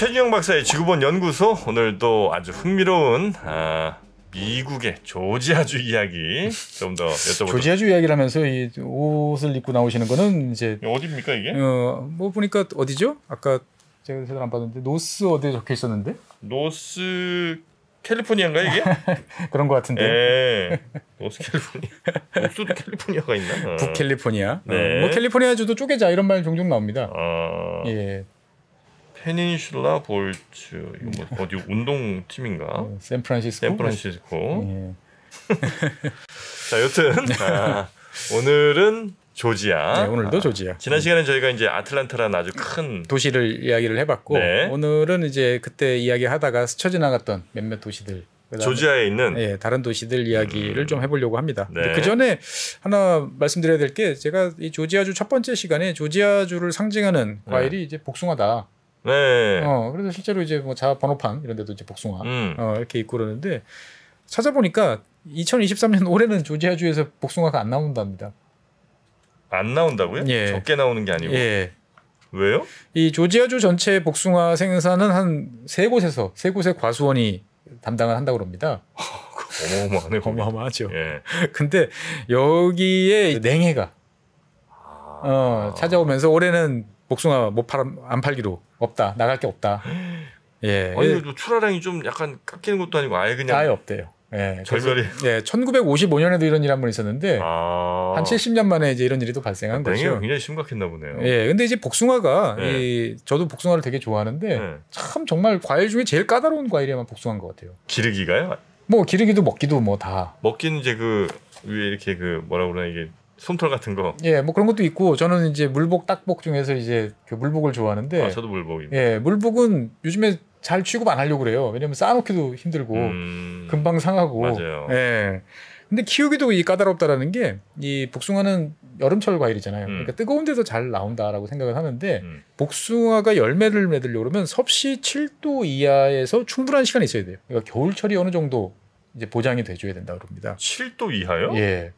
최준영 박사의 지구본 연구소 오늘도 아주 흥미로운 아, 미국의 조지아주 이야기 좀 더 여쭤보도록. 조지아주 이야기를 하면서 이 옷을 입고 나오시는 거는 이제 어디입니까 이게? 어뭐 보니까 어디죠? 아까 제가 제대로 안 봤는데 노스 어디에 적혀 있었는데 노스 캘리포니아인가 이게? 그런 것 같은데 예. North 캘리포니아. North도 캘리포니아가 있나? 어. 북캘리포니아. 네. 어, 뭐 캘리포니아 주도 쪼개자 이런 말 종종 나옵니다. 어. 예, 페닌슐라 볼츠 이거 뭐 어디 운동 팀인가? 어, 샌프란시스코. 샌프란시스코. 예. 자, 여튼 아, 오늘은 조지아. 네, 오늘도 아, 조지아. 지난 시간에 저희가 이제 아틀란타라는 아주 큰 도시를 이야기를 해봤고 네. 오늘은 이제 그때 이야기하다가 스쳐 지나갔던 몇몇 도시들. 조지아에 있는 예, 다른 도시들 이야기를 좀 해보려고 합니다. 네. 그 전에 하나 말씀드려야 될 게 제가 이 조지아주 첫 번째 시간에 조지아주를 상징하는 네. 과일이 이제 복숭아다. 네. 어, 그래서 실제로 이제 뭐자 번호판 이런 데도 이제 복숭아 음. 어, 이렇게 있고 그러는데 찾아보니까 2023년 올해는 조지아주에서 복숭아가 안 나온답니다. 안 나온다고요? 예. 적게 나오는 게 아니고. 예. 왜요? 이 조지아주 전체 복숭아 생산은 한 세 곳에서 세 곳의 과수원이 담당을 한다고 그럽니다. 어마어마하네. 거기. 어마어마하죠. 예. 근데 여기에 냉해가 아. 어, 찾아오면서 올해는 복숭아 못 팔, 안 팔기로 없다. 나갈 게 없다. 예. 아니 그 출하량이 좀 약간 깎이는 것도 아니고 아예 그냥 아예 없대요. 예. 절멸이. 예. 1955년에도 이런 일한번 있었는데 아. 한 70년 만에 이제 이런 일이 또 발생한 냉해가 거죠. 굉장히 심각했나 보네요. 예. 근데 이제 복숭아가 네. 이 저도 복숭아를 되게 좋아하는데 네. 참 정말 과일 중에 제일 까다로운 과일이야만 복숭아인 것 같아요. 기르기가요? 뭐 기르기도 먹기도 뭐 다. 먹기는 이제 그 위에 이렇게 그 뭐라 그러나 이게 솜털 같은 거. 예, 뭐 그런 것도 있고 저는 이제 물복 딱복 중에서 이제 그 물복을 좋아하는데 아, 저도 물복입니다. 예, 물복은 요즘에 잘 취급 안 하려고 그래요. 왜냐면 쌓아놓기도 힘들고 음. 금방 상하고. 맞아요. 예. 근데 키우기도 이 까다롭다라는 게 이 복숭아는 여름철 과일이잖아요. 음. 그러니까 뜨거운 데서 잘 나온다라고 생각을 하는데 음. 복숭아가 열매를 맺으려고 그러면 섭씨 7도 이하에서 충분한 시간이 있어야 돼요. 그러니까 겨울철이 어느 정도 이제 보장이 돼줘야 된다 그럽니다. 7도 이하요? 예.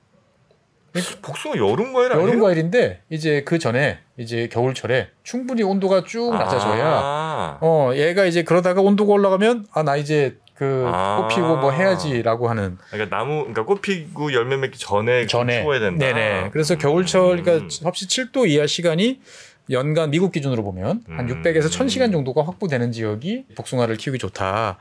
복숭아 여름 과일 아니에요? 여름 과일인데 이제 그 전에 이제 겨울철에 충분히 온도가 쭉 낮아져야 아. 어 얘가 이제 그러다가 온도가 올라가면 아 나 이제 그 아. 꽃 피고 뭐 해야지라고 하는 그러니까 나무 그러니까 꽃 피고 열매 맺기 전에 전에 키워야 된다. 네네. 그래서 겨울철 그러니까 음. 섭씨 7도 이하 시간이 연간 미국 기준으로 보면 한 음. 600에서 1000시간 정도가 확보되는 지역이 복숭아를 키우기 좋다.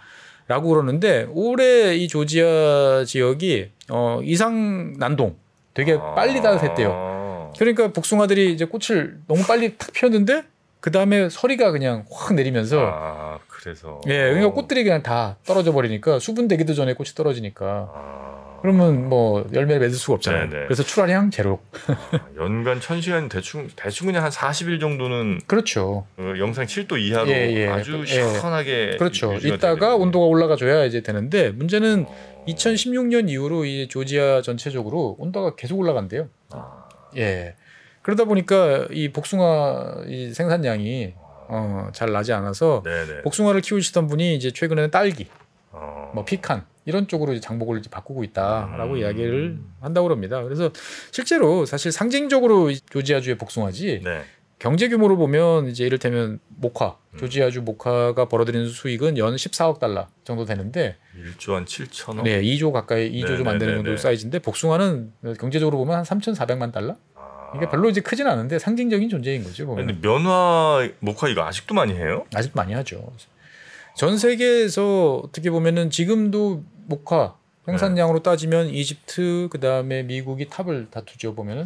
라고 그러는데 올해 이 조지아 지역이 어 이상 난동 되게 아. 빨리 따뜻했대요. 그러니까 복숭아들이 이제 꽃을 너무 빨리 탁 피웠는데 그 다음에 서리가 그냥 확 내리면서 아 그래서 예, 그러니까 꽃들이 그냥 다 떨어져 버리니까 수분 되기도 전에 꽃이 떨어지니까 아, 그러면 뭐 열매 맺을 수가 없잖아요. 네네. 그래서 출하량 제로. 아, 연간 1000시간 대충 대충 그냥 한 40일 정도는 그렇죠. 어, 영상 7도 이하로 예, 예. 아주 예. 시원하게 그렇죠. 유지가 이따가 되겠네요. 온도가 올라가 줘야 이제 되는데 문제는 어. 2016년 이후로 이 조지아 전체적으로 온도가 계속 올라간대요. 아, 예. 그러다 보니까 이 복숭아 이 생산량이 어, 잘 나지 않아서 네네. 복숭아를 키우시던 분이 이제 최근에는 딸기, 어. 뭐 피칸 이런 쪽으로 이제 장복을 이제 바꾸고 있다라고 음. 이야기를 한다고 합니다. 그래서 실제로 사실 상징적으로 이 조지아주의 복숭아지 네. 경제 규모로 보면 이제 이를테면 모카, 음. 조지아주 모카가 벌어들이는 수익은 연 14억 달러 정도 되는데 1조 한 7천억. 네, 2조 가까이 2조 좀 안 되는. 정도 사이즈인데 복숭아는 경제적으로 보면 한 3,400만 달러? 아. 이게 별로 이제 크진 않은데 상징적인 존재인 거죠. 보면. 근데 면화 목화 이거 아직도 많이 해요? 아직 많이 하죠. 전 세계에서 어떻게 보면은 지금도 목화 생산량으로 네. 따지면 이집트 그다음에 미국이 top을 다투죠 보면은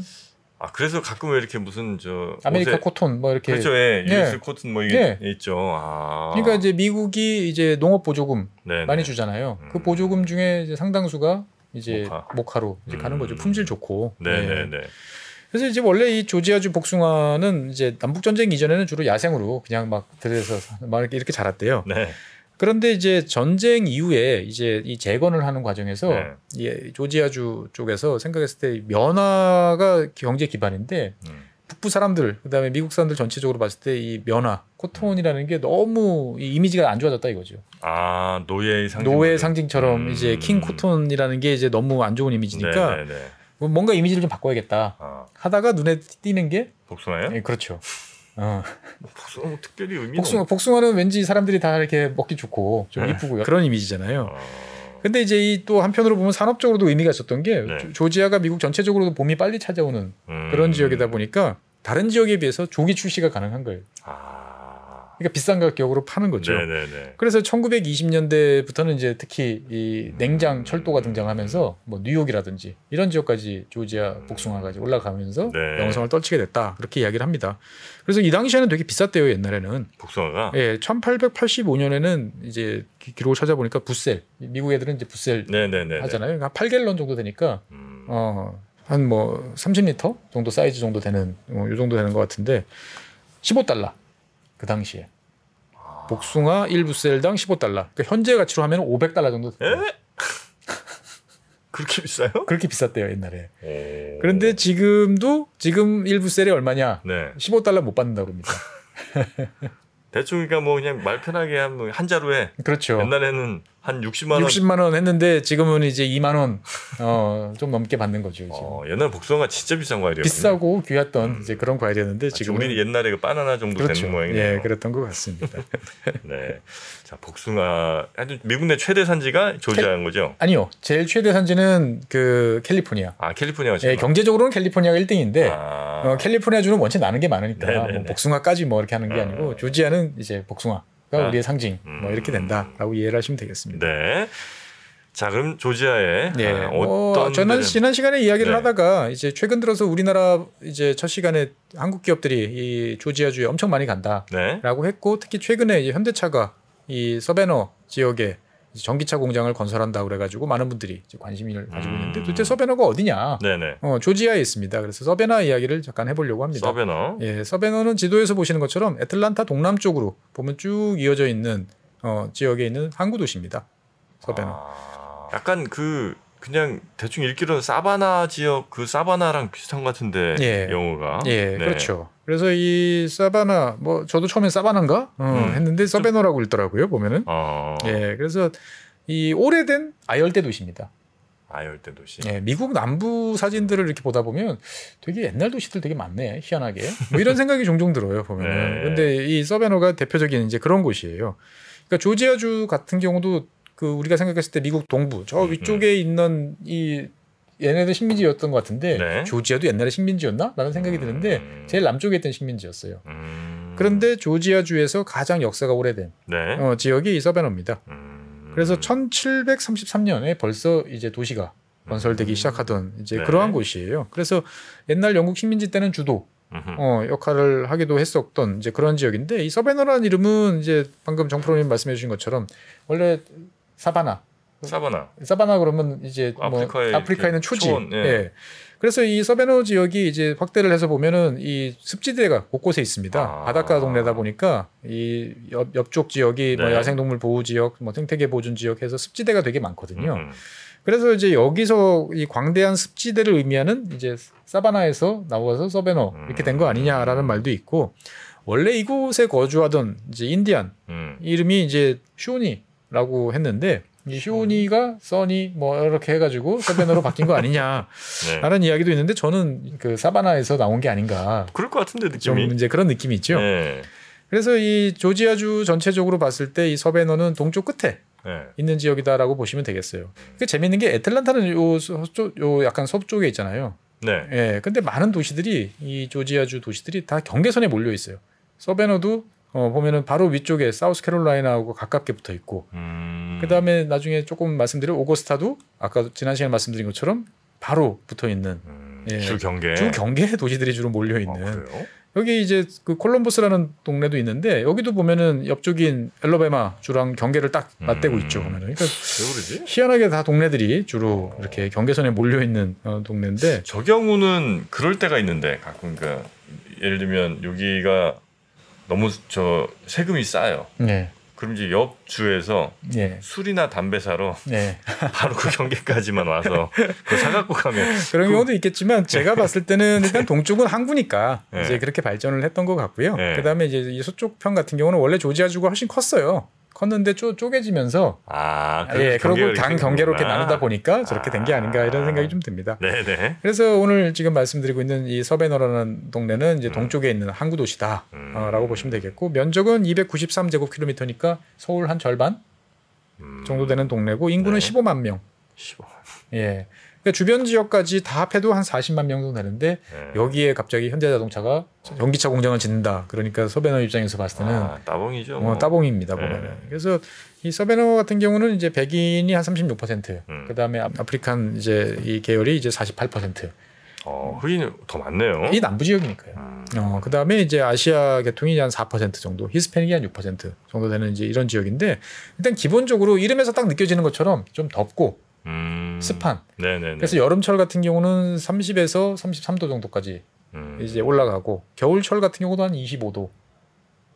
아 그래서 가끔 왜 이렇게 무슨 저 아메리카 옷에- cotton 뭐 이렇게 그렇죠, 예, 네. US cotton 뭐 이게 네. 있죠. 아, 그러니까 이제 미국이 이제 농업 보조금 네네. 많이 주잖아요. 그 음. 보조금 중에 이제 상당수가 이제. 모카. 로 이제 가는 음. 거죠. 품질 좋고. 네네네. 네. 그래서 이제 원래 이 조지아주 복숭아는 이제 남북 전쟁 이전에는 주로 야생으로 그냥 막 들여서 막 이렇게 자랐대요. 네. 그런데 이제 전쟁 이후에 이제 이 재건을 하는 과정에서 네. 이 조지아주 쪽에서 생각했을 때 면화가 경제 기반인데 음. 북부 사람들 그다음에 미국 사람들 전체적으로 봤을 때 이 면화 코톤이라는 게 너무 이 이미지가 안 좋아졌다 이거죠. 아 노예의 상징. 노예 상징처럼 음. 이제 킹 코톤이라는 게 이제 너무 안 좋은 이미지니까 네네네. 뭐 뭔가 이미지를 좀 바꿔야겠다 아 하다가 눈에 띄는 게 복숭아요? 예, 그렇죠. 어. 복숭아 뭐 특별히 의미는 복숭아 복숭아는 왠지 사람들이 다 이렇게 먹기 좋고 좀 네. 이쁘고 그런 이미지잖아요. 없- 어, 근데 이제 이 또 한편으로 보면 산업적으로도 의미가 있었던 게 네. 조- 조지아가 미국 전체적으로도 봄이 빨리 찾아오는 음. 그런 지역이다 보니까 다른 지역에 비해서 조기 출시가 가능한 거예요. 아, 그러니까 비싼 가격으로 파는 거죠. 네네네. 그래서 1920년대부터는 이제 특히 이 냉장 철도가 등장하면서 뭐 뉴욕이라든지 이런 지역까지 조지아 복숭아가 올라가면서 네. 명성을 떨치게 됐다 그렇게 이야기를 합니다. 그래서 이 당시에는 되게 비쌌대요 옛날에는. 복숭아가 예, 1885년에는 이제 기- 기록을 찾아보니까 부셀 미국 애들은 이제 부셀 네네네. 하잖아요. 한 8갤런 정도 되니까 음. 어, 한 뭐 30리터 정도 사이즈 정도 되는 어, 요 정도 되는 것 같은데 15달러 그 당시에 복숭아 1부셀당 15달러. 그러니까 현재 가치로 하면 500달러 정도. 에? 그렇게 비싸요? 그렇게 비쌌대요 옛날에. 오. 그런데 지금도 지금 1부셀이 얼마냐? 네 15달러 못 받는다고 합니다. 대충 그러니까 뭐 그냥 말 편하게 한, 뭐한 자루에 그렇죠. 옛날에는 한 60만 원. 60만 원 했는데 지금은 이제 2만 원 어, 좀 넘게 받는 거죠. 지금. 어, 옛날 복숭아가 진짜 비싼 과일이었군요. 비싸고 귀했던 이제 그런 과일이었는데 지금 지금은 우리 옛날에 그 바나나 정도 그렇죠. 되는 모양이네요. 예, 그랬던 것 같습니다. 네. 자, 복숭아 하여튼 미국 내 최대 산지가 조지아인 거죠? 아니요, 제일 최대 산지는 그 캘리포니아. 아, 캘리포니아가 지금. 예, 경제적으로는 캘리포니아가 1등인데 아. 어, 캘리포니아 주는 원체 나는 게 많으니까 네네네. 뭐 복숭아까지 뭐 이렇게 하는 게 어. 아니고 조지아는 이제 복숭아 가 아. 우리의 상징 뭐 이렇게 음. 된다라고 이해를 하시면 되겠습니다. 네. 자, 그럼 조지아에 예, 아, 뭐 어떤 저는 데는- 지난 시간에 이야기를 네. 하다가 이제 최근 들어서 우리나라 이제 첫 시간에 한국 기업들이 이 조지아주에 엄청 많이 간다라고 네. 했고 특히 최근에 이제 현대차가 이 서베너 지역에 전기차 공장을 건설한다 그래가지고 많은 분들이 관심을 가지고 음. 있는데 도대체 서베너가 어디냐? 네, 네. 어, 조지아에 있습니다. 그래서 서베나 이야기를 잠깐 해보려고 합니다. 서베너. 예, 서베너는 지도에서 보시는 것처럼 애틀란타 동남쪽으로 보면 쭉 이어져 있는 어, 지역에 있는 항구 도시입니다. 서베너. 아, 약간 그 그냥 대충 읽기로는 사바나 지역 그 사바나랑 비슷한 것 같은데 예. 영어가. 예, 네. 그렇죠. 그래서 이 사바나 뭐 저도 처음엔 사바나인가 어, 음. 했는데 서베너라고 읽더라고요 보면은. 어. 예, 그래서 이 오래된 아열대 도시입니다. 아열대 도시. 예, 미국 남부 사진들을 이렇게 보다 보면 되게 옛날 도시들 되게 많네, 희한하게. 뭐 이런 생각이 종종 들어요, 보면은. 네. 근데 이 서베너가 대표적인 이제 그런 곳이에요. 그러니까 조지아주 같은 경우도 그 우리가 생각했을 때 미국 동부 저 음, 위쪽에 있는 이 얘네들 식민지였던 것 같은데 네. 조지아도 옛날에 식민지였나? 라는 생각이 드는데 음. 제일 남쪽에 있던 식민지였어요. 음. 그런데 조지아 주에서 가장 역사가 오래된 네. 어, 지역이 이 서베너입니다. 음. 그래서 1733년에 벌써 이제 도시가 건설되기 음. 시작하던 이제 네. 그러한 곳이에요. 그래서 옛날 영국 식민지 때는 주도. 어, 역할을 하기도 했었던 이제 그런 지역인데 이 서베너라는 이름은 이제 방금 정프로님 말씀해 주신 것처럼 원래 사바나 사바나. 사바나 그러면 이제 아프리카의 뭐 아프리카에 있는 그 초지. 초원, 예. 예. 그래서 이 서베너 지역이 이제 확대를 해서 보면은 이 습지대가 곳곳에 있습니다. 아. 바닷가 동네다 보니까 이 옆, 옆쪽 지역이 뭐 네. 야생동물 보호 지역, 뭐 생태계 보존 지역 해서 습지대가 되게 많거든요. 음. 그래서 이제 여기서 이 광대한 습지대를 의미하는 이제 사바나에서 나와서 서베너 이렇게 된 거 아니냐라는 말도 있고 원래 이곳에 거주하던 이제 인디안 음. 이름이 이제 쇼니 라고 했는데 이 쇼니가 써니 뭐 이렇게 해가지고 서베너로 바뀐 거 아니냐라는 네. 이야기도 있는데 저는 그 사바나에서 나온 게 아닌가 그럴 것 같은데 좀 느낌이. 이제 그런 느낌이 있죠. 네. 그래서 이 조지아주 전체적으로 봤을 때 이 서베너는 동쪽 끝에 네. 있는 지역이다라고 보시면 되겠어요. 그 재밌는 게 애틀란타는 요 서쪽 요 약간 서쪽에 있잖아요. 네. 예. 근데 많은 도시들이 이 조지아주 도시들이 다 경계선에 몰려 있어요. 서베너도 어 보면은 바로 위쪽에 사우스캐롤라이나하고 가깝게 붙어 있고 음. 그다음에 나중에 조금 말씀드린 오거스타도 아까 지난 시간에 말씀드린 것처럼 바로 붙어 있는 음. 예. 주 경계. 주 경계 도시들이 주로 몰려 아, 있는 그래요? 여기 이제 그 콜럼버스라는 동네도 있는데 여기도 보면은 옆쪽인 엘러베마 주랑 경계를 딱 맞대고 음. 있죠 보면은 그러니까? 희한하게 다 동네들이 주로 이렇게 경계선에 몰려 있는 어, 동네인데 저 경우는 그럴 때가 있는데 가끔 그 예를 들면 여기가 너무 저 세금이 싸요. 네, 그럼 이제 옆 주에서 네, 술이나 담배 사러 네. 바로 그 경계까지만 와서 그거 사갖고 가면 그런 경우도 있겠지만 제가 봤을 때는 일단 동쪽은 항구니까 네. 이제 그렇게 발전을 했던 것 같고요. 네. 그다음에 이제 이 서쪽 편 같은 경우는 원래 조지아주가 훨씬 컸어요. 컸는데 쪼, 쪼개지면서 아, 예, 그리고 경계가 당 이렇게 경계로 이렇게. 나누다 보니까 저렇게 된 게 아닌가 이런 아. 생각이 좀 듭니다. 네네. 그래서 오늘 지금 말씀드리고 있는 이 서베너라는 동네는 이제 음. 동쪽에 있는 항구 도시다라고 음. 보시면 되겠고 면적은 293제곱킬로미터니까 서울 한 절반 음, 정도 되는 동네고 인구는 네. 15만 명. 15. 예. 그러니까 주변 지역까지 다 합해도 한 40만 명 정도 되는데 네. 여기에 갑자기 현대자동차가 전기차 공장을 짓는다. 그러니까 서베너 입장에서 봤을 때는 아, 따봉이죠. 어, 뭐. 따봉입니다 네. 보면은. 그래서 이 서베너 같은 경우는 이제 백인이 한 36%, 음. 그다음에 아- African 이제 이 계열이 이제 48%. 어, 흑인이 더 많네요. 이 남부 지역이니까요. 음. 어, 그 다음에 이제 아시아 계통이 한 4% 정도, 히스패닉이 한 6% 정도 되는 이제 이런 지역인데 일단 기본적으로 이름에서 딱 느껴지는 것처럼 좀 덥고 음. 습한. 네네네. 그래서 여름철 같은 경우는 30에서 33도 정도까지 음. 이제 올라가고 겨울철 같은 경우도 한 25도.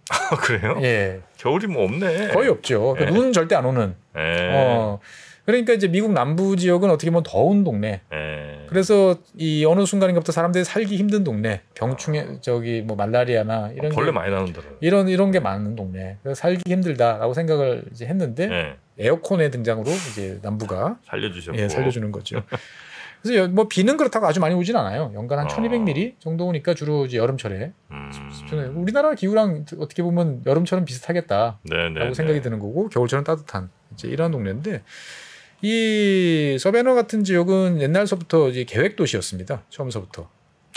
아, 그래요? 예. 겨울이 뭐 없네. 거의 없죠. 그러니까 예. 눈은 절대 안 오는. 예. 어. 그러니까 이제 미국 남부 지역은 어떻게 보면 더운 동네. 예. 그래서 이 어느 순간인가부터 사람들이 살기 힘든 동네. 병충해 저기 뭐 말라리아나 이런 벌레 게, 많이 나는더라. 이런 이런 게 많은 동네. 그래서 살기 힘들다라고 생각을 이제 했는데 예. 에어컨의 등장으로 이제 남부가 살려주셨고. 예, 살려주는 거죠. 그래서 여- 뭐 비는 그렇다고 아주 많이 오진 않아요. 연간 한 어. 1200mm 정도 오니까 주로 이제 여름철에 음. 우리나라 기후랑 어떻게 보면 여름철은 비슷하겠다라고 네네. 생각이 드는 거고 겨울철은 따뜻한 이제 이런 동네인데 이 서베너 같은 지역은 옛날서부터 이제 계획 도시였습니다. 처음서부터.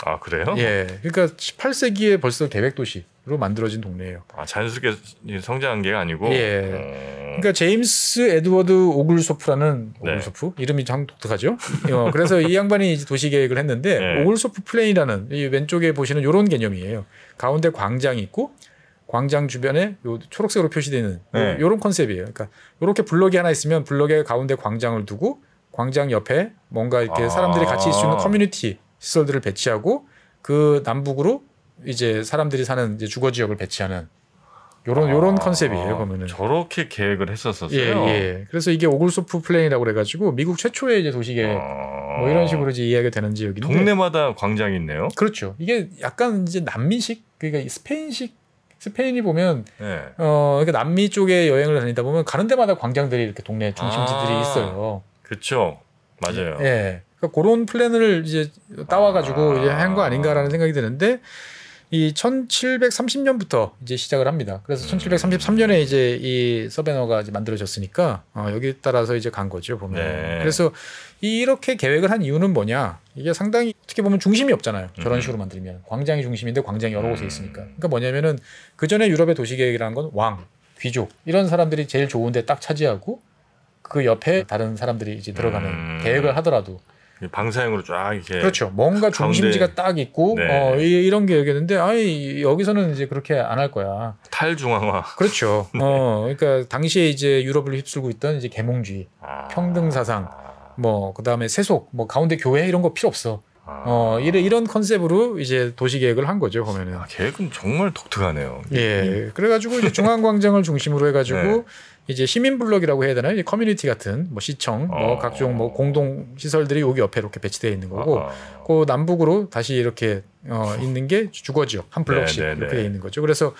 아 그래요? 예. 그러니까 18세기에 벌써 계획 도시로 만들어진 동네예요. 아 자연스럽게 성장한 게 아니고. 예. 어. 그러니까 제임스 에드워드 오글소프라는 네. 오글소프 이름이 참 독특하죠. 어, 그래서 이 양반이 이제 도시 계획을 했는데 네. 오글소프 plan이라는 이 왼쪽에 보시는 이런 개념이에요. 가운데 광장이 있고 광장 주변에 요 초록색으로 표시되는 네. 요런 컨셉이에요. 그러니까 이렇게 블럭이 하나 있으면 블럭의 가운데 광장을 두고 광장 옆에 뭔가 이렇게 아. 사람들이 같이 있을 수 있는 커뮤니티 시설들을 배치하고 그 남북으로 이제 사람들이 사는 이제 주거 지역을 배치하는 요런 요런 아, 컨셉이에요 보면은. 저렇게 계획을 했었었어요. 예, 예. 그래서 이게 오글소프 plan이라고 그래가지고 미국 최초의 이제 도시계 어. 뭐 이런 식으로 이제 이야기가 되는 지역인데. 동네마다 광장이 있네요. 그렇죠. 이게 약간 이제 남미식 그러니까 이 스페인식 스페인이 보면 예. 어 그러니까 남미 쪽에 여행을 다니다 보면 가는 데마다 광장들이 이렇게 동네 중심지들이 아. 있어요. 그렇죠. 맞아요. 예. 그러니까 그런 플랜을 이제 따와가지고 아. 이제 한 거 아닌가라는 생각이 드는데 이 1730년부터 이제 시작을 합니다. 그래서 음. 1733년에 이제 이 서베너가 이제 만들어졌으니까 어, 여기 따라서 이제 간 거죠 보면. 네. 그래서 이렇게 계획을 한 이유는 뭐냐? 이게 상당히 어떻게 보면 중심이 없잖아요. 저런 음. 식으로 만들면 광장이 중심인데 광장이 여러 곳에 있으니까. 그러니까 뭐냐면은 그 전에 유럽의 도시 계획이라는 건 왕, 귀족 이런 사람들이 제일 좋은데 딱 차지하고 그 옆에 다른 사람들이 이제 들어가는 음. 계획을 하더라도 방사형으로 쫙 이렇게. 그렇죠. 뭔가 중심지가 딱 있고 네. 어, 이, 런 계획이었는데 아이 여기서는 이제 그렇게 안 할 거야. 탈중앙화. 그렇죠. 네. 어, 그러니까 당시에 이제 유럽을 휩쓸고 있던 이제 계몽주의, 아. 평등 사상. 뭐 그다음에 세속, 뭐 가운데 교회 이런 거 필요 없어. 아. 어, 이런 이런 컨셉으로 이제 도시 계획을 한 거죠 보면은. 아, 계획은 정말 독특하네요. 예. 그래가지고 이제 중앙광장을 중심으로 해가지고 네. 이제 시민 블럭이라고 해야 되나요? 커뮤니티 같은 뭐 시청, 뭐 어. 각종 뭐 공동 시설들이 여기 옆에 이렇게 배치되어 있는 거고. 아, 그 남북으로 다시 이렇게 어, 있는 게 주거 지역 한 블럭씩 네, 네, 이렇게 네. 돼 있는 거죠. 그래서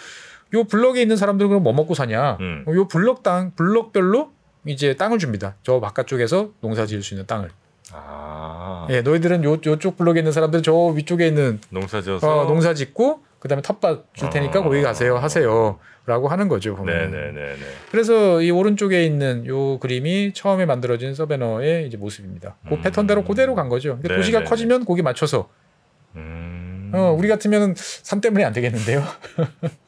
요 블럭에 있는 사람들은 그럼 뭐 먹고 사냐? 음. 요 블럭 땅 블럭별로 이제 땅을 줍니다. 저 바깥쪽에서 농사 지을 수 있는 땅을. 아. 예, 너희들은 요 요쪽 블럭에 있는 사람들 저 위쪽에 있는 농사 지어서. 어, 농사 짓고 그다음에 텃밭 줄 테니까 어. 거기 가세요 하세요라고 하는 거죠 보면. 네네네네. 그래서 이 오른쪽에 있는 요 그림이 처음에 만들어진 서베너의 이제 모습입니다. 그 음. 패턴대로 그대로 간 거죠. 네, 도시가 네, 커지면 거기 맞춰서 음. 어, 우리 같으면 산 때문에 안 되겠는데요.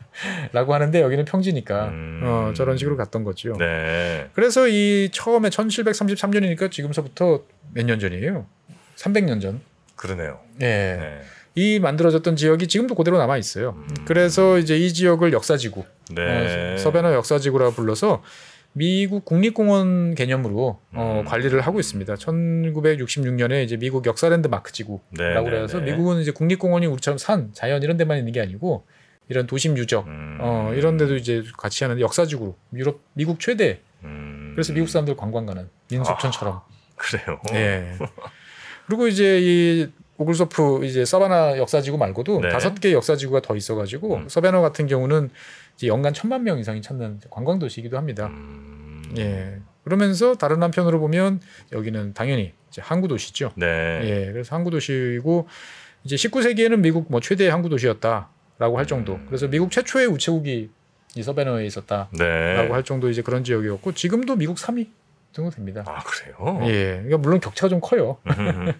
라고 하는데 여기는 평지니까 음. 어, 저런 식으로 갔던 거죠. 네. 그래서 이 처음에 1733년이니까 지금서부터 몇 년 전이에요. 300년 전. 그러네요. 예. 네. 이 만들어졌던 지역이 지금도 그대로 남아 있어요. 음. 그래서 이제 이 지역을 역사지구, 네. 어, 서베너 역사지구라 불러서 미국 국립공원 개념으로 어, 음. 관리를 하고 있습니다. 1966년에 이제 미국 역사랜드 마크 지구라고 네, 네, 그래서 네. 미국은 이제 국립공원이 우리처럼 산, 자연 이런 데만 있는 게 아니고 이런 도심 유적 음. 어, 이런 데도 이제 같이 하는데 역사지구로 유럽 미국 최대 음. 그래서 미국 사람들 관광 가는 민속촌처럼 그래요. 예. 그리고 이제 이 오글소프 이제 서바나 역사지구 말고도 네. 다섯 개 역사지구가 더 있어가지고 음. 서베너 같은 경우는 이제 연간 천만 명 이상이 찾는 관광 도시이기도 합니다. 음. 예. 그러면서 다른 한편으로 보면 여기는 당연히 이제 항구 도시죠. 네. 예. 그래서 항구 도시이고 이제 19세기에는 미국 뭐 최대 항구 도시였다 라고 할 정도. 음. 그래서 미국 최초의 우체국이 이 서베너에 있었다라고 네. 할 정도 이제 그런 지역이었고 지금도 미국 3위 정도 됩니다. 아 그래요? 예. 그러니까 물론 격차가 좀 커요. 음.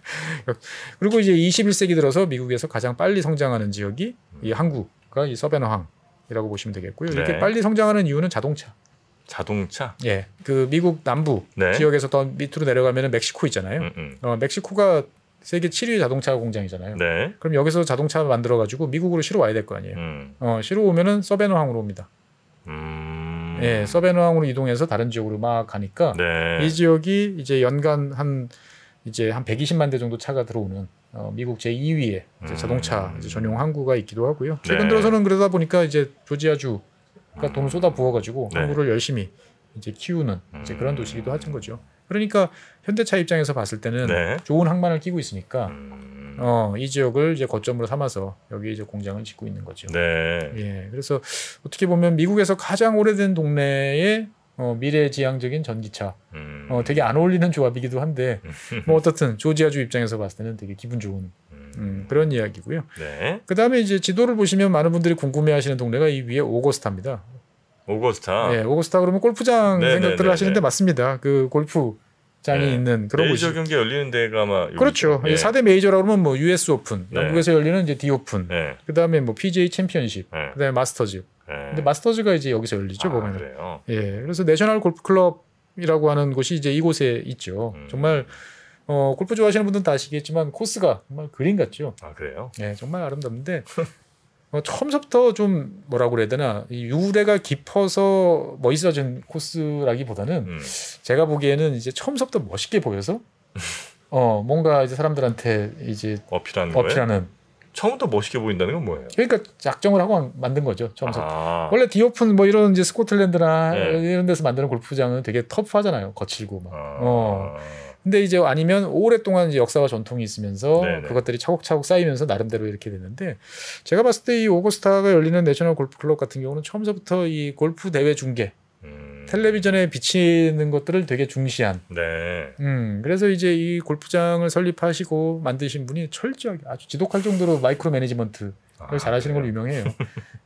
그리고 이제 21세기 들어서 미국에서 가장 빨리 성장하는 지역이 이 항구가 이 서베너항이라고 보시면 되겠고요. 이렇게 네. 빨리 성장하는 이유는 자동차. 자동차. 예. 그 미국 남부 네. 지역에서 더 밑으로 내려가면 멕시코 있잖아요. 음, 음. 어, 멕시코가 세계 7위 자동차 공장이잖아요. 네. 그럼 여기서 자동차 만들어 가지고 미국으로 실어 와야 될 거 아니에요. 음. 어, 실어 오면은 서베너항으로 옵니다. 음. 예, 서베너항으로 이동해서 다른 지역으로 막 가니까 네. 이 지역이 이제 연간 한 이제 한 120만 대 정도 차가 들어오는 어, 미국 제 2위의 음. 자동차 이제 전용 항구가 있기도 하고요. 최근 네. 들어서는 그러다 보니까 이제 조지아주가 돈을 쏟아 부어가지고 네. 항구를 열심히 이제 키우는 이제 음. 그런 도시기도 하는 거죠. 그러니까 현대차 입장에서 봤을 때는 네. 좋은 항만을 끼고 있으니까 음. 어, 이 지역을 이제 거점으로 삼아서 여기 이제 공장을 짓고 있는 거죠. 네. 예, 그래서 어떻게 보면 미국에서 가장 오래된 동네에 어, 미래지향적인 전기차 음. 어, 되게 안 어울리는 조합이기도 한데 뭐 어떻든 조지아주 입장에서 봤을 때는 되게 기분 좋은 음, 그런 이야기고요. 네. 그 다음에 이제 지도를 보시면 많은 분들이 궁금해하시는 동네가 이 위에 오거스타입니다. 오거스타. 예, 오거스타 그러면 골프장 네, 생각들을 네, 네, 하시는데 네. 맞습니다. 그 골프장이 네. 있는 그런 메이저 곳이 경기 열리는 데가 아마. 그렇죠. 예. 4대 메이저라고 그러면 뭐 US 오픈, 네. 영국에서 열리는 이제 The Open, 네. 그 다음에 뭐 PGA 챔피언십, 네. 그 다음에 마스터즈. 네. 근데 마스터즈가 이제 여기서 열리죠 아, 보면은. 그래요. 예, 그래서 내셔널 골프 클럽이라고 하는 곳이 이제 이곳에 있죠. 음. 정말 어, 골프 좋아하시는 분들은 다 아시겠지만 코스가 정말 그림 같죠. 아 그래요. 예, 정말 아름답는데 어, 처음부터 좀 뭐라고 그래야 되나 이 유래가 깊어서 멋있어진 코스라기보다는 음. 제가 보기에는 이제 처음부터 멋있게 보여서 어 뭔가 이제 사람들한테 이제 어필하는. 어필하는 처음부터 멋있게 보인다는 건 뭐예요? 그러니까 작정을 하고 만든 거죠 처음부터. 아. 원래 디오픈 뭐 이런 이제 스코틀랜드나 네. 이런 데서 만드는 골프장은 되게 터프하잖아요. 거칠고 막. 아. 어. 근데 이제 아니면 오랫동안 이제 역사와 전통이 있으면서 네네. 그것들이 차곡차곡 쌓이면서 나름대로 이렇게 됐는데 제가 봤을 때 이 오거스타가 열리는 내셔널 골프 클럽 같은 경우는 처음부터 이 골프 대회 중계 음. 텔레비전에 비치는 것들을 되게 중시한 네. 음 그래서 이제 이 골프장을 설립하시고 만드신 분이 철저하게 아주 지독할 정도로 micromanagement를 아, 잘하시는 걸로? 유명해요.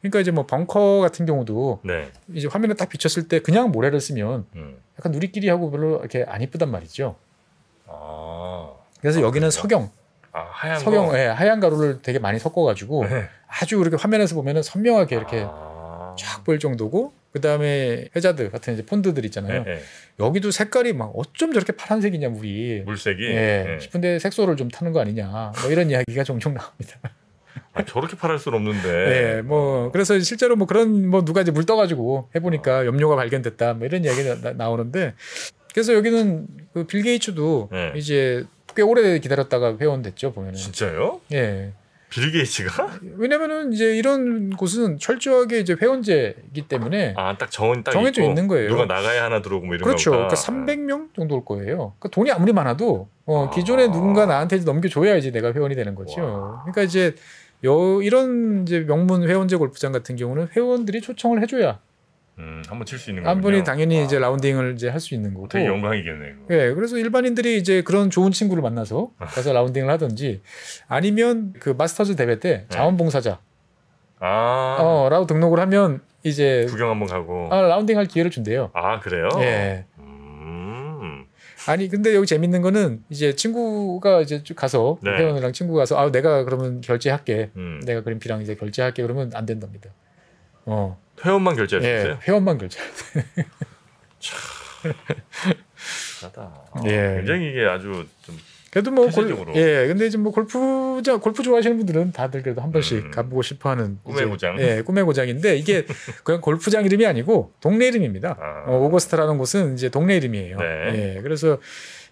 그러니까 이제 뭐 벙커 같은 경우도 네. 이제 화면에 딱 비쳤을 때 그냥 모래를 쓰면 음. 약간 누리끼리 하고 별로 이렇게 안 이쁘단 말이죠. 아. 그래서 아, 여기는? 석영, 아 하얀 석영, 거. 예, 하얀 가루를 되게 많이 섞어가지고 네. 아주 이렇게 화면에서 보면은 선명하게 이렇게 아. 쫙 보일 정도고 그 다음에 해자드 같은 이제 폰드들 있잖아요. 네, 네. 여기도 색깔이 막 어쩜 저렇게 파란색이냐 물이. 물색이. 예, 네. 싶은데 색소를 좀 타는 거 아니냐. 뭐 이런 이야기가 종종 나옵니다. 아, 저렇게 파랄 수는 없는데. 예, 뭐 그래서 실제로 뭐 그런 뭐 누가 이제 물 떠가지고 해보니까 염료가 발견됐다. 뭐 이런 이야기가 나, 오는데 그래서 여기는 그 빌 게이츠도 네. 이제 꽤 오래 기다렸다가 회원 됐죠 보면은. 진짜요? 예. 빌 게이츠가? 왜냐면은 이제 이런 곳은 철저하게 이제 회원제이기 때문에 아, 딱 정은 딱 정해져 있는 거예요. 누가 나가야 하나 들어오고 뭐 이런 그렇죠. 그러니까 300명 정도 올 거예요. 그러니까 돈이 아무리 많아도 어, 아. 기존에 누군가 나한테 이제 넘겨줘야지 내가 회원이 되는 거죠. 와. 그러니까 이제 요 이런 이제 명문 회원제 골프장 같은 경우는 회원들이 초청을 해줘야 음, 한번 칠 수 있는 한 분이. 당연히 아, 이제 라운딩을 이제 할 수 있는 거고. 되게 영광이겠네. 그거. 예, 그래서 일반인들이 이제 그런 좋은 친구를 만나서 가서 라운딩을 하든지 아니면 그 마스터즈 대회 때 자원봉사자 아, 어 라고 등록을 하면 이제 구경 한번 가고. 아, 라운딩 할 기회를 준대요. 아, 그래요? 예. 음. 아니 근데 여기 재밌는 거는 이제 친구가 이제 쭉 가서 네. 회원이랑 친구가 가서 아 내가 그러면 결제할게. 음. 내가 그린피랑 이제 결제할게 그러면 안 된답니다. 어. 회원만 수 예. 회원만 결제. 하다. 예. 굉장히 이게 아주 좀 그래도 뭐 골. 예. 근데 이제 뭐 골프자 골프 좋아하시는 분들은 다들 그래도 한 번씩 음. 가보고 싶어 하는 꿈의 이제, 고장. 예, 꿈의 고장인데 이게 그냥 골프장 이름이 아니고 동네 이름입니다. 아. 어, 오거스트라는 곳은 이제 동네 이름이에요. 네. 예. 그래서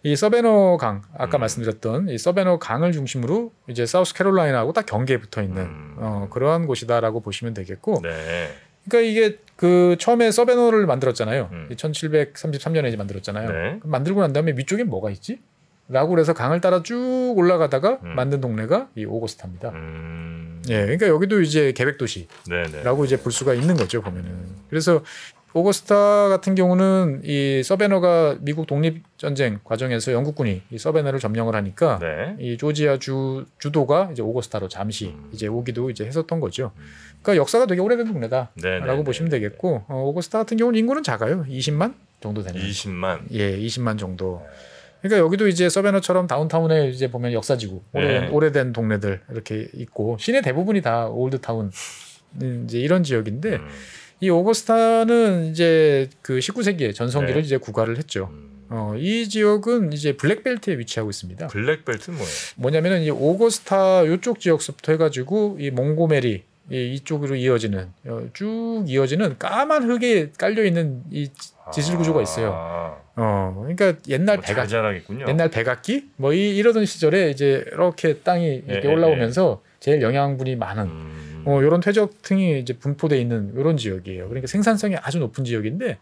이 서베너 강 아까 음. 말씀드렸던 이 서베너 강을 중심으로 이제 사우스 캐롤라이나하고 딱 경계에 붙어 있는 음. 어, 그러한 곳이다라고 보시면 되겠고 네. 그러니까 이게 그 처음에 서베너를 만들었잖아요. 음. 1733년에 이제 만들었잖아요. 네. 만들고 난 다음에 위쪽에 뭐가 있지? 라고 그래서 강을 따라 쭉 올라가다가 음. 만든 동네가 이 오거스타입니다. 음. 예, 그러니까 여기도 이제 계획 도시라고 네네. 이제 볼 수가 있는 거죠 보면은. 그래서 오거스타 같은 경우는 이 서베너가 미국 독립 전쟁 과정에서 영국군이 이 서베너를 점령을 하니까 네. 이 조지아 주 주도가 이제 오거스타로 잠시 음. 이제 오기도 이제 했었던 거죠. 음. 그러니까 역사가 되게 오래된 동네다라고 네네. 보시면 되겠고 어, 오거스타 같은 경우는 인구는 작아요. 20만 정도 되는. 20만. 예, 20만 정도. 네. 그러니까 여기도 이제 서베너처럼 다운타운에 이제 보면 역사지구 오래된, 네. 오래된 동네들 이렇게 있고 시내 대부분이 다 올드타운 이제 이런 지역인데 음. 이 오거스타는 이제 그 19세기에 전성기를 네. 이제 구가를 했죠. 음. 어, 이 지역은 이제 블랙벨트에 위치하고 있습니다. 블랙벨트는 뭐예요? 뭐냐면은 이 오거스타 요쪽 지역서부터 해가지고 이 몽고메리 이 이쪽으로 이어지는 어, 쭉 이어지는 까만 흙에 깔려 있는 이 지질 구조가 있어요. 아, 어, 그러니까 옛날 뭐 백악. 옛날 백악기 뭐 이, 이러던 시절에 이제 이렇게 땅이 이렇게 예, 예, 올라오면서 제일 영양분이 많은 음. 어, 이런 퇴적층이 이제 분포돼 있는 이런 지역이에요. 그러니까 생산성이 아주 높은 지역인데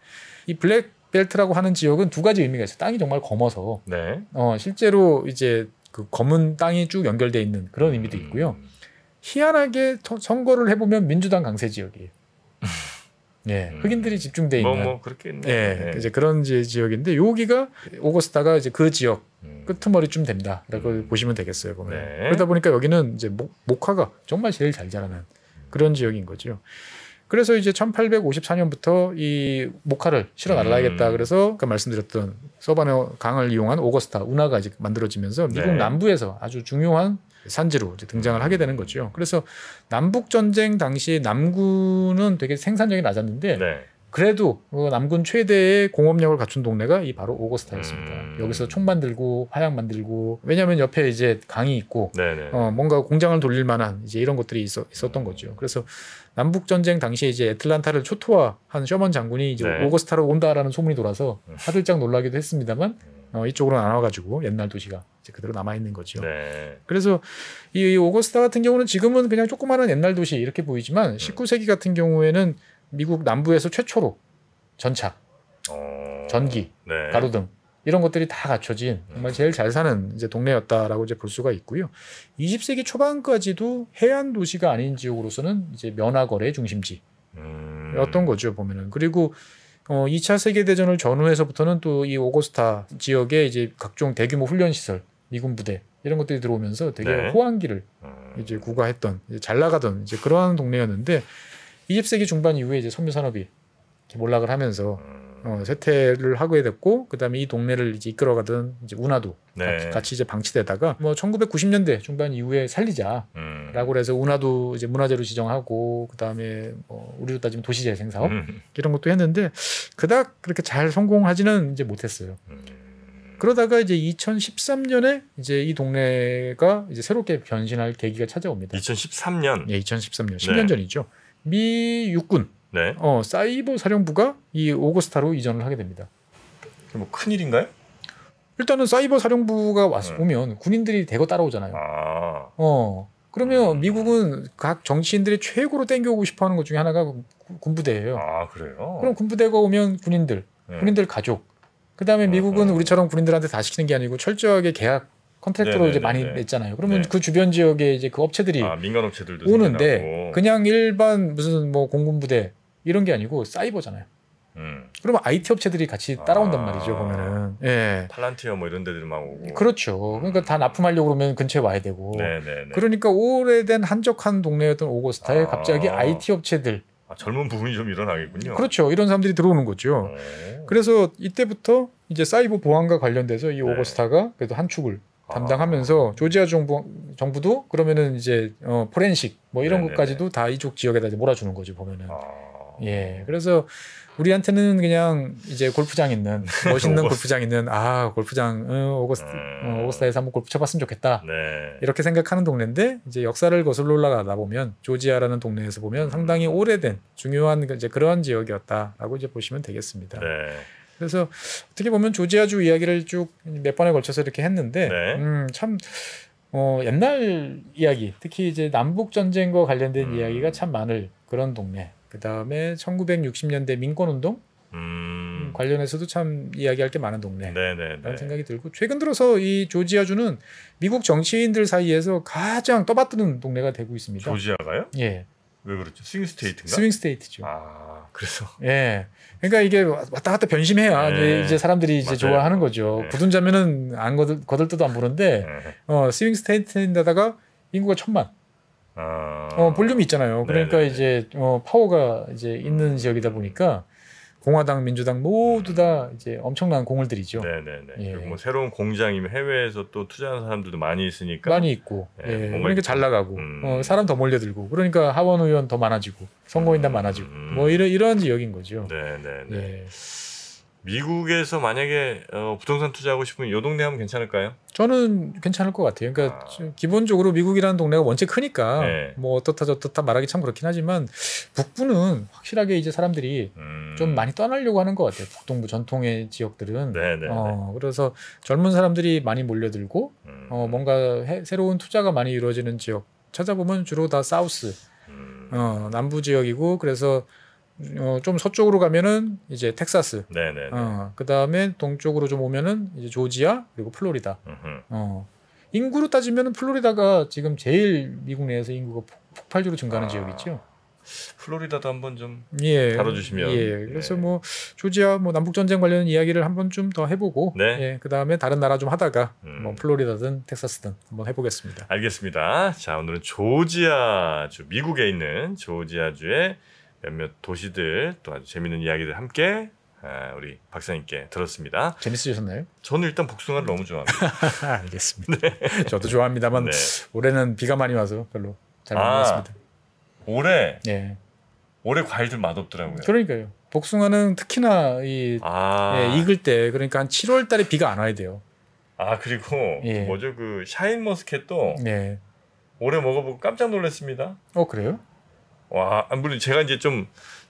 이 Black Belt라고 하는 지역은 두 가지 의미가 있어요. 땅이 정말 검어서 네. 어, 실제로 이제 그 검은 땅이 쭉 연결돼 있는 그런 의미도 있고요. 음. 희한하게 터- 선거를 해보면 민주당 강세 지역이에요. 예, 음. 흑인들이 집중돼 있는 뭐, 뭐 그렇겠네. 예, 이제 그런 지- 지역인데 여기가 오거스타가 이제 그 지역 음. 끄트머리쯤 된다라고 음. 보시면 되겠어요. 보면 네. 그러다 보니까 여기는 이제 목, 목화가 정말 제일 잘 자라는 그런 지역인 거죠. 그래서 이제 1854년부터 이 목화를 실어 날라야겠다. 음. 그래서 아까 말씀드렸던 서바네 강을 이용한 오거스타 운하가 이제 만들어지면서 미국 네. 남부에서 아주 중요한 산지로 이제 등장을 하게 되는 거죠. 그래서 남북 전쟁 당시 남군은 되게 생산력이 낮았는데 네. 그래도 어, 남군 최대의 공업력을 갖춘 동네가 이 바로 오거스타였습니다. 음. 여기서 총 만들고 화약 만들고 왜냐하면 옆에 이제 강이 있고. 어, 뭔가 공장을 돌릴 만한 이제 이런 것들이 있었, 있었던 거죠. 그래서 남북 전쟁 당시에 이제 애틀란타를 초토화한 셔먼 장군이 이제 네. 오거스타로 온다라는 소문이 돌아서 음. 화들짝 놀라기도 했습니다만 어, 이쪽으로 안 와가지고 옛날 도시가 이제 그대로 남아 있는 거죠. 네. 그래서 이, 이 오거스타 같은 경우는 지금은 그냥 조그마한 옛날 도시 이렇게 보이지만 19세기 같은 경우에는 미국 남부에서 최초로 전차, 어... 전기, 네. 가로등 이런 것들이 다 갖춰진 정말 제일 잘 사는 이제 동네였다라고 이제 볼 수가 있고요. 20세기 초반까지도 해안 도시가 아닌 지역으로서는 이제 면화 거래 중심지였던 음... 거죠 보면은 그리고 어 2차 세계 대전을 전후해서부터는 또 이 오거스타 지역에 이제 각종 대규모 훈련 시설, 미군 부대 이런 것들이 들어오면서 되게 네. 호황기를 음... 이제 구가했던 이제 잘 나가던 이제 그러한 동네였는데 20세기 중반 이후에 이제 섬유 산업이 몰락을 하면서 음... 어, 쇠퇴를 하게 됐고 그다음에 이 동네를 이제 이끌어가던 이제 운하도 네. 같이 이제 방치되다가 뭐 1990년대 중반 이후에 살리자라고 음... 그래서 운하도 이제 문화재로 지정하고 그다음에 뭐 우리로 따지면 도시재생 사업 음... 이런 것도 했는데 그닥 그렇게 잘 성공하지는 이제 못했어요. 음... 그러다가 이제 2013년에 이제 이 동네가 이제 새롭게 변신할 계기가 찾아옵니다. 2013년. 예, 2013년 10년 네. 전이죠. 미 육군 네. 어, 사이버 사령부가 이 오거스타로 이전을 하게 됩니다. 뭐 큰 일인가요? 일단은 사이버 사령부가 왔, 네. 오면 군인들이 대거 따라오잖아요. 아. 어. 그러면 음. 미국은 각 정치인들이 최고로 땡겨오고 싶어 하는 것 중에 하나가 구- 군부대예요. 아, 그래요? 그럼 군부대가 오면 군인들, 네. 군인들 가족. 그다음에 미국은 어허. 우리처럼 군인들한테 다 시키는 게 아니고 철저하게 계약 contract로 네네네네. 이제 많이 냈잖아요. 그러면 네. 그 주변 지역에 이제 그 업체들이 아, 민간 업체들도 오는데 생겨나고. 그냥 일반 무슨 뭐 공군 부대 이런 게 아니고 사이버잖아요. 음. 그러면 IT 업체들이 같이 따라온단 아. 말이죠. 보면은 예. 팔란티어 뭐 이런 데들만 오고. 그렇죠. 그러니까 다 납품하려고 그러면 근처에 와야 되고. 네, 네, 네. 그러니까 오래된 한적한 동네였던 오거스타에 아. 갑자기 IT 업체들. 아, 젊은 부분이 좀 일어나겠군요. 그렇죠. 이런 사람들이 들어오는 거죠. 오. 그래서 이때부터 이제 사이버 보안과 관련돼서 이 네. 오거스타가 그래도 한 축을 아. 담당하면서 조지아 정부 정부도 그러면은 이제 어 포렌식 뭐 이런 네네네. 것까지도 다 이쪽 지역에다 이제 몰아주는 거죠 보면은. 아. 예. 그래서 우리한테는 그냥 이제 골프장 있는 멋있는 오거스- 골프장 있는 아 골프장 어, 오거스트 음. 어, 오거스타에서 한번 골프 쳐봤으면 좋겠다. 네. 이렇게 생각하는 동네인데 이제 역사를 거슬러 올라가다 보면 조지아라는 동네에서 보면 상당히 오래된 중요한 그 이제 그러한 지역이었다라고 이제 보시면 되겠습니다. 네. 그래서 어떻게 보면 조지아주 이야기를 쭉 몇 번에 걸쳐서 이렇게 했는데 네. 음, 참 어, 옛날 이야기, 특히 이제 남북 전쟁과 관련된 음. 이야기가 참 많을 그런 동네. 그 다음에 1960년대 민권 운동 음. 관련해서도 참 이야기할 게 많은 동네. 네네네. 라는 생각이 들고 최근 들어서 이 조지아주는 미국 정치인들 사이에서 가장 떠받드는 동네가 되고 있습니다. 조지아가요? 예, 왜 그렇죠? 스윙 스테이트인가? 스윙 state죠. 아 그래서 예. 그러니까 이게 왔다 갔다 변심해야 네. 이제- 사람들이 이제 맞아요. 좋아하는 거죠. 네. 굳은 자면은 안 거들, 거들떠도 안 보는데 네. 어, swing state인데다가 인구가 천만. 아, 어, 볼륨이 있잖아요. 그러니까 네네네. 이제 어, 파워가 이제 있는 지역이다 보니까 공화당, 민주당 모두 다 이제 엄청난 공을 들이죠. 네네네. 예. 그리고 뭐 새로운 공장이면 해외에서 또 투자하는 사람들도 많이 있으니까. 많이 있고, 네, 예, 뭔가 그러니까 잘 나가고, 음. 어, 사람 더 몰려들고, 그러니까 하원 의원 더 많아지고, 선거인단 음. 많아지고, 음. 뭐 이런 이런 지역인 거죠. 네네네. 예. 미국에서 만약에 어, 부동산 투자하고 싶으면 요 동네 하면 괜찮을까요? 저는 괜찮을 것 같아요. 그러니까 아. 좀 기본적으로 미국이라는 동네가 원체 크니까 네. 뭐 어떻다 저떻다 말하기 참 그렇긴 하지만 북부는 확실하게 이제 사람들이 음. 좀 많이 떠나려고 하는 것 같아요. 북동부 전통의 지역들은. 네네. 어, 그래서 젊은 사람들이 많이 몰려들고 음. 어, 뭔가 해- 새로운 투자가 많이 이루어지는 지역 찾아보면 주로 다 사우스 음. 어, 남부 지역이고 그래서 어, 좀 서쪽으로 가면은 이제 텍사스 네네. 어, 그 다음에 동쪽으로 좀 오면은 이제 조지아 그리고 플로리다 음흠. 어. 인구로 따지면은 플로리다가 지금 제일 미국 내에서 인구가 폭- 폭발적으로 증가하는 아. 지역이죠. 플로리다도 한번 좀 예. 다뤄주시면. 예. 그래서 네. 뭐 조지아 뭐 남북 전쟁 관련 이야기를 한번 좀 더 해보고 네. 예. 그 다음에 다른 나라 좀 하다가 음. 뭐 플로리다든 텍사스든 한번 해보겠습니다. 알겠습니다. 자 오늘은 조지아주 미국에 있는 조지아주의 몇몇 도시들 또 아주 재밌는 이야기들 함께 아, 우리 박사님께 들었습니다. 재밌으셨나요? 저는 일단 복숭아를 너무 좋아합니다. 알겠습니다. 저도 좋아합니다만 네. 올해는 비가 많이 와서 별로 잘 아. 모르겠습니다. 올해 예. 올해 과일들 맛없더라고요. 그러니까요. 복숭아는 특히나 이 아, 예, 익을 때 그러니까 한 7월 달에 비가 안 와야 돼요. 아 그리고 예. 뭐죠 그 샤인 머스켓도 네. 올해 먹어보고 깜짝 놀랐습니다. 어 그래요? 와 아, 물론 제가 이제 좀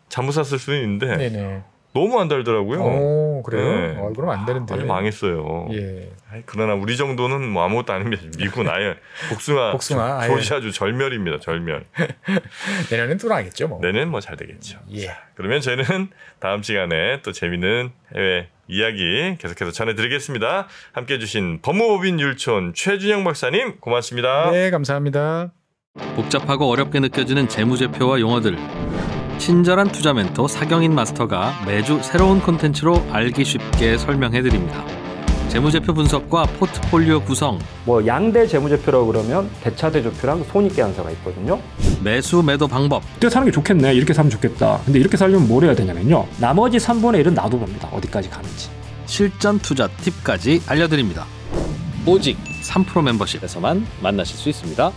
잘못 샀을 수는 있는데 네, 네. 너무 안 달더라고요. 오 그래요? 네. 어, 그럼 안 되는데. 아주 망했어요. 예. 아이, 그러나 우리 정도는 뭐 아무것도 아닙니다. 미국은 아예 복숭아, 복숭아. 조지아주 절멸입니다. 절멸. 내년엔 또 나겠죠, 뭐. 내년 뭐 잘 되겠죠. 예. 그러면 저희는 다음 시간에 또 재밌는 해외 이야기 계속해서 전해드리겠습니다. 함께해 주신 법무법인 율촌 최준영 박사님 고맙습니다. 네, 감사합니다. 복잡하고 어렵게 느껴지는 재무제표와 용어들 친절한 투자 멘토 사경인 마스터가 매주 새로운 콘텐츠로 알기 쉽게 설명해 드립니다. 재무제표 분석과 포트폴리오 구성, 뭐 양대 재무제표라고 그러면 대차대조표랑 손익계산서가 있거든요. 매수 매도 방법, 이때 사는 게 좋겠네. 이렇게 살면 좋겠다. 근데 이렇게 살려면 뭘 해야 되냐면요. 나머지 3분의 1은 놔둬봅니다. 어디까지 가는지. 실전 투자 팁까지 알려드립니다. 오직 3프로 멤버십에서만 만나실 수 있습니다.